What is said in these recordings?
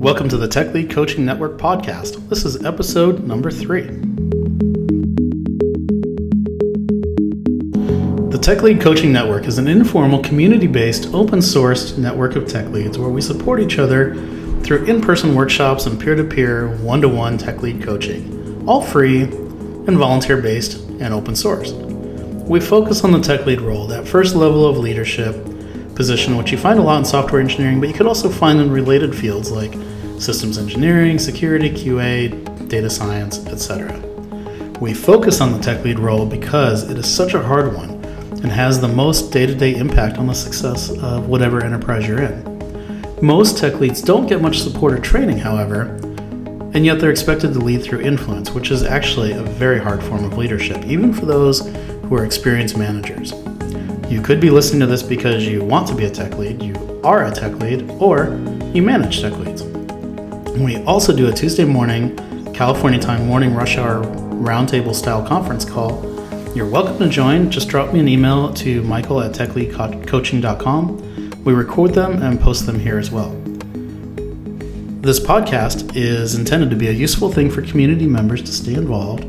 Welcome to the Tech Lead Coaching Network podcast. This is episode number three. The Tech Lead Coaching Network is an informal, community based, open sourced network of tech leads where we support each other through in person workshops and peer to peer, one to one tech lead coaching, all free and volunteer based and open source. We focus on the tech lead role, that first level of leadership position, which you find a lot in software engineering, but you could also find in related fields like systems engineering, security, QA, data science, etc. We focus on the tech lead role because it is such a hard one and has the most day to day impact on the success of whatever enterprise you're in. Most tech leads don't get much support or training, however, and yet they're expected to lead through influence, which is actually a very hard form of leadership, even for those who are experienced managers. You could be listening to this because you want to be a tech lead, you are a tech lead, or you manage tech leads. We also do a Tuesday morning, California time morning rush hour roundtable style conference call. You're welcome to join. Just drop me an email to michael at techleadcoaching.com. We record them and post them here as well. This podcast is intended to be a useful thing for community members to stay involved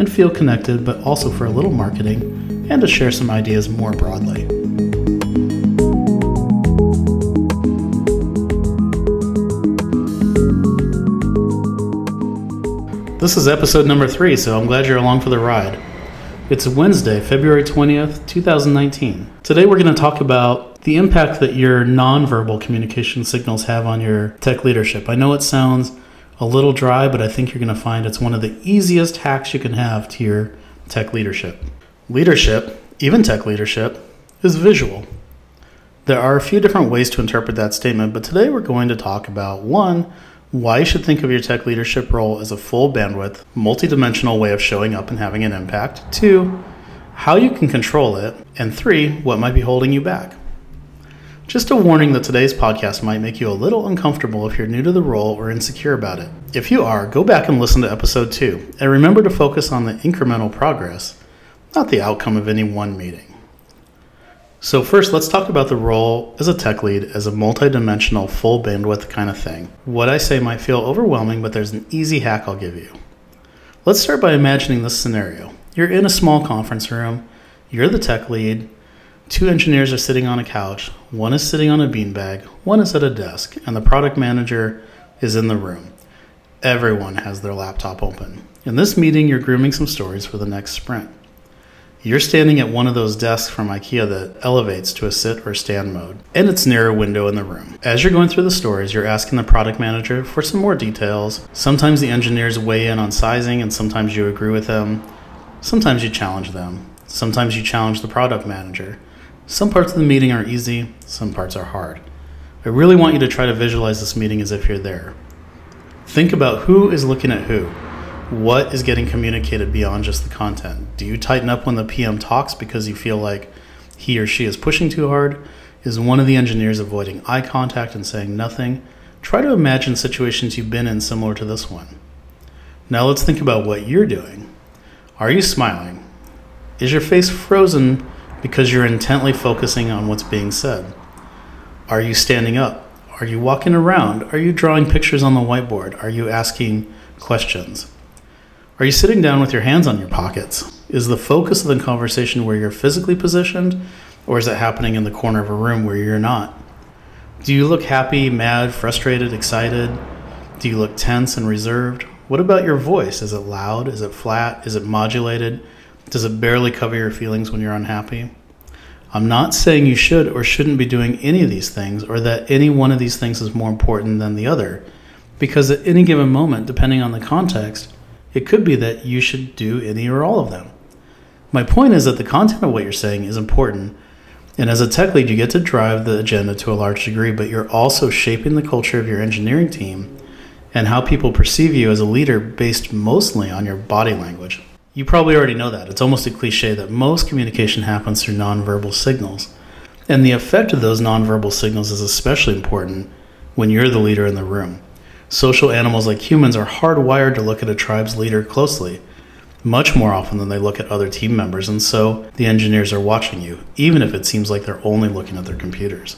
and feel connected, but also for a little marketing and to share some ideas more broadly. This is episode number three, so I'm glad you're along for the ride. It's Wednesday, February 20th, 2019. Today we're going to talk about the impact that your nonverbal communication signals have on your tech leadership. I know it sounds a little dry, but I think you're going to find it's one of the easiest hacks you can have to your tech leadership. Leadership, even tech leadership, is visual. There are a few different ways to interpret that statement, but today we're going to talk about one, why you should think of your tech leadership role as a full bandwidth, multidimensional way of showing up and having an impact. Two, how you can control it. And three, what might be holding you back. Just a warning that today's podcast might make you a little uncomfortable if you're new to the role or insecure about it. If you are, go back and listen to episode 2, and remember to focus on the incremental progress, not the outcome of any one meeting. So, first, let's talk about the role as a tech lead as a multidimensional, full bandwidth kind of thing. What I say might feel overwhelming, but there's an easy hack I'll give you. Let's start by imagining this scenario. You're in a small conference room, you're the tech lead, two engineers are sitting on a couch, one is sitting on a beanbag, one is at a desk, and the product manager is in the room. Everyone has their laptop open. In this meeting, you're grooming some stories for the next sprint. You're standing at one of those desks from IKEA that elevates to a sit or stand mode, and it's near a window in the room. As you're going through the stories, you're asking the product manager for some more details. Sometimes the engineers weigh in on sizing, and sometimes you agree with them. Sometimes you challenge them. Sometimes you challenge the product manager. Some parts of the meeting are easy, some parts are hard. I really want you to try to visualize this meeting as if you're there. Think about who is looking at who what is getting communicated beyond just the content? Do you tighten up when the PM talks because you feel like he or she is pushing too hard? Is one of the engineers avoiding eye contact and saying nothing? Try to imagine situations you've been in similar to this one. Now let's think about what you're doing. Are you smiling? Is your face frozen because you're intently focusing on what's being said? Are you standing up? Are you walking around? Are you drawing pictures on the whiteboard? Are you asking questions? Are you sitting down with your hands on your pockets? Is the focus of the conversation where you're physically positioned, or is it happening in the corner of a room where you're not? Do you look happy, mad, frustrated, excited? Do you look tense and reserved? What about your voice? Is it loud? Is it flat? Is it modulated? Does it barely cover your feelings when you're unhappy? I'm not saying you should or shouldn't be doing any of these things or that any one of these things is more important than the other, because at any given moment, depending on the context, it could be that you should do any or all of them. My point is that the content of what you're saying is important. And as a tech lead, you get to drive the agenda to a large degree, but you're also shaping the culture of your engineering team and how people perceive you as a leader based mostly on your body language. You probably already know that. It's almost a cliche that most communication happens through nonverbal signals. And the effect of those nonverbal signals is especially important when you're the leader in the room. Social animals like humans are hardwired to look at a tribe's leader closely. much more often than they look at other team members, and so the engineers are watching you, even if it seems like they're only looking at their computers.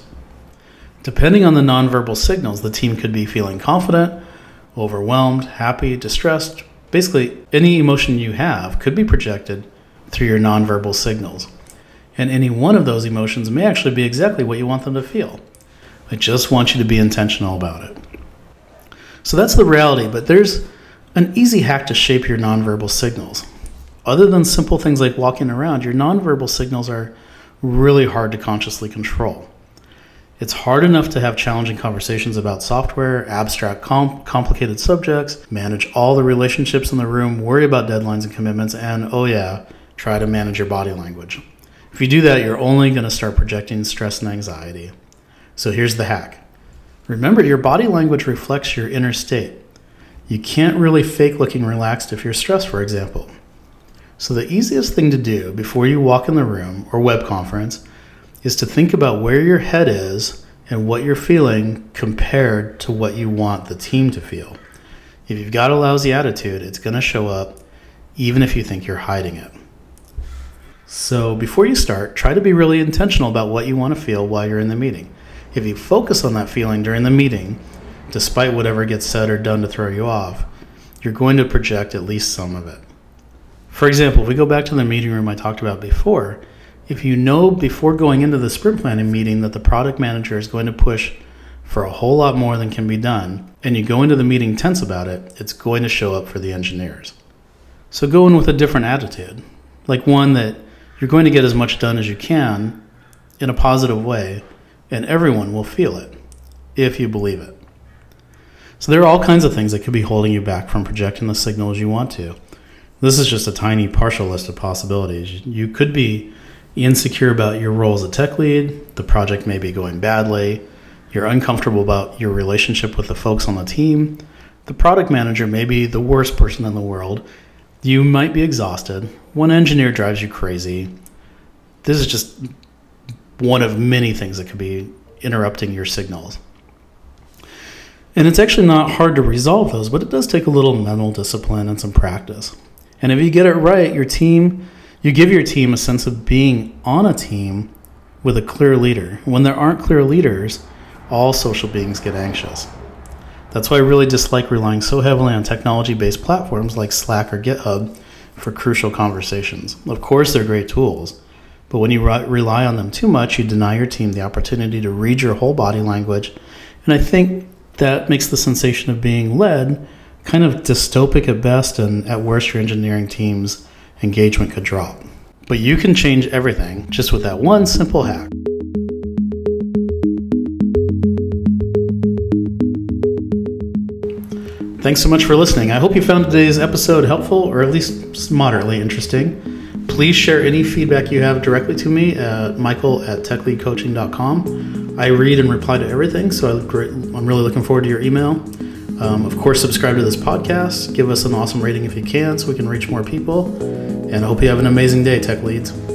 Depending on the nonverbal signals, the team could be feeling confident, overwhelmed, happy, distressed. Basically, any emotion you have could be projected through your nonverbal signals. And any one of those emotions may actually be exactly what you want them to feel. I just want you to be intentional about it. So that's the reality, but there's an easy hack to shape your nonverbal signals. Other than simple things like walking around, your nonverbal signals are really hard to consciously control. It's hard enough to have challenging conversations about software, abstract, com- complicated subjects, manage all the relationships in the room, worry about deadlines and commitments, and oh, yeah, try to manage your body language. If you do that, you're only going to start projecting stress and anxiety. So here's the hack remember, your body language reflects your inner state. You can't really fake looking relaxed if you're stressed, for example. So, the easiest thing to do before you walk in the room or web conference is to think about where your head is and what you're feeling compared to what you want the team to feel. If you've got a lousy attitude, it's going to show up even if you think you're hiding it. So, before you start, try to be really intentional about what you want to feel while you're in the meeting. If you focus on that feeling during the meeting, despite whatever gets said or done to throw you off, you're going to project at least some of it. For example, if we go back to the meeting room I talked about before, if you know before going into the sprint planning meeting that the product manager is going to push for a whole lot more than can be done, and you go into the meeting tense about it, it's going to show up for the engineers. So go in with a different attitude, like one that you're going to get as much done as you can in a positive way, and everyone will feel it if you believe it. So there are all kinds of things that could be holding you back from projecting the signals you want to. This is just a tiny partial list of possibilities. You could be insecure about your role as a tech lead, the project may be going badly, you're uncomfortable about your relationship with the folks on the team, the product manager may be the worst person in the world, you might be exhausted, one engineer drives you crazy. This is just one of many things that could be interrupting your signals. And it's actually not hard to resolve those, but it does take a little mental discipline and some practice. And if you get it right, your team you give your team a sense of being on a team with a clear leader. When there aren't clear leaders, all social beings get anxious. That's why I really dislike relying so heavily on technology based platforms like Slack or GitHub for crucial conversations. Of course, they're great tools, but when you re- rely on them too much, you deny your team the opportunity to read your whole body language. And I think that makes the sensation of being led kind of dystopic at best, and at worst, your engineering teams engagement could drop. But you can change everything just with that one simple hack. Thanks so much for listening. I hope you found today's episode helpful or at least moderately interesting. Please share any feedback you have directly to me at michael at techleadcoaching.com. I read and reply to everything, so I'm really looking forward to your email. Um, of course, subscribe to this podcast. Give us an awesome rating if you can so we can reach more people. And I hope you have an amazing day, Tech Leads.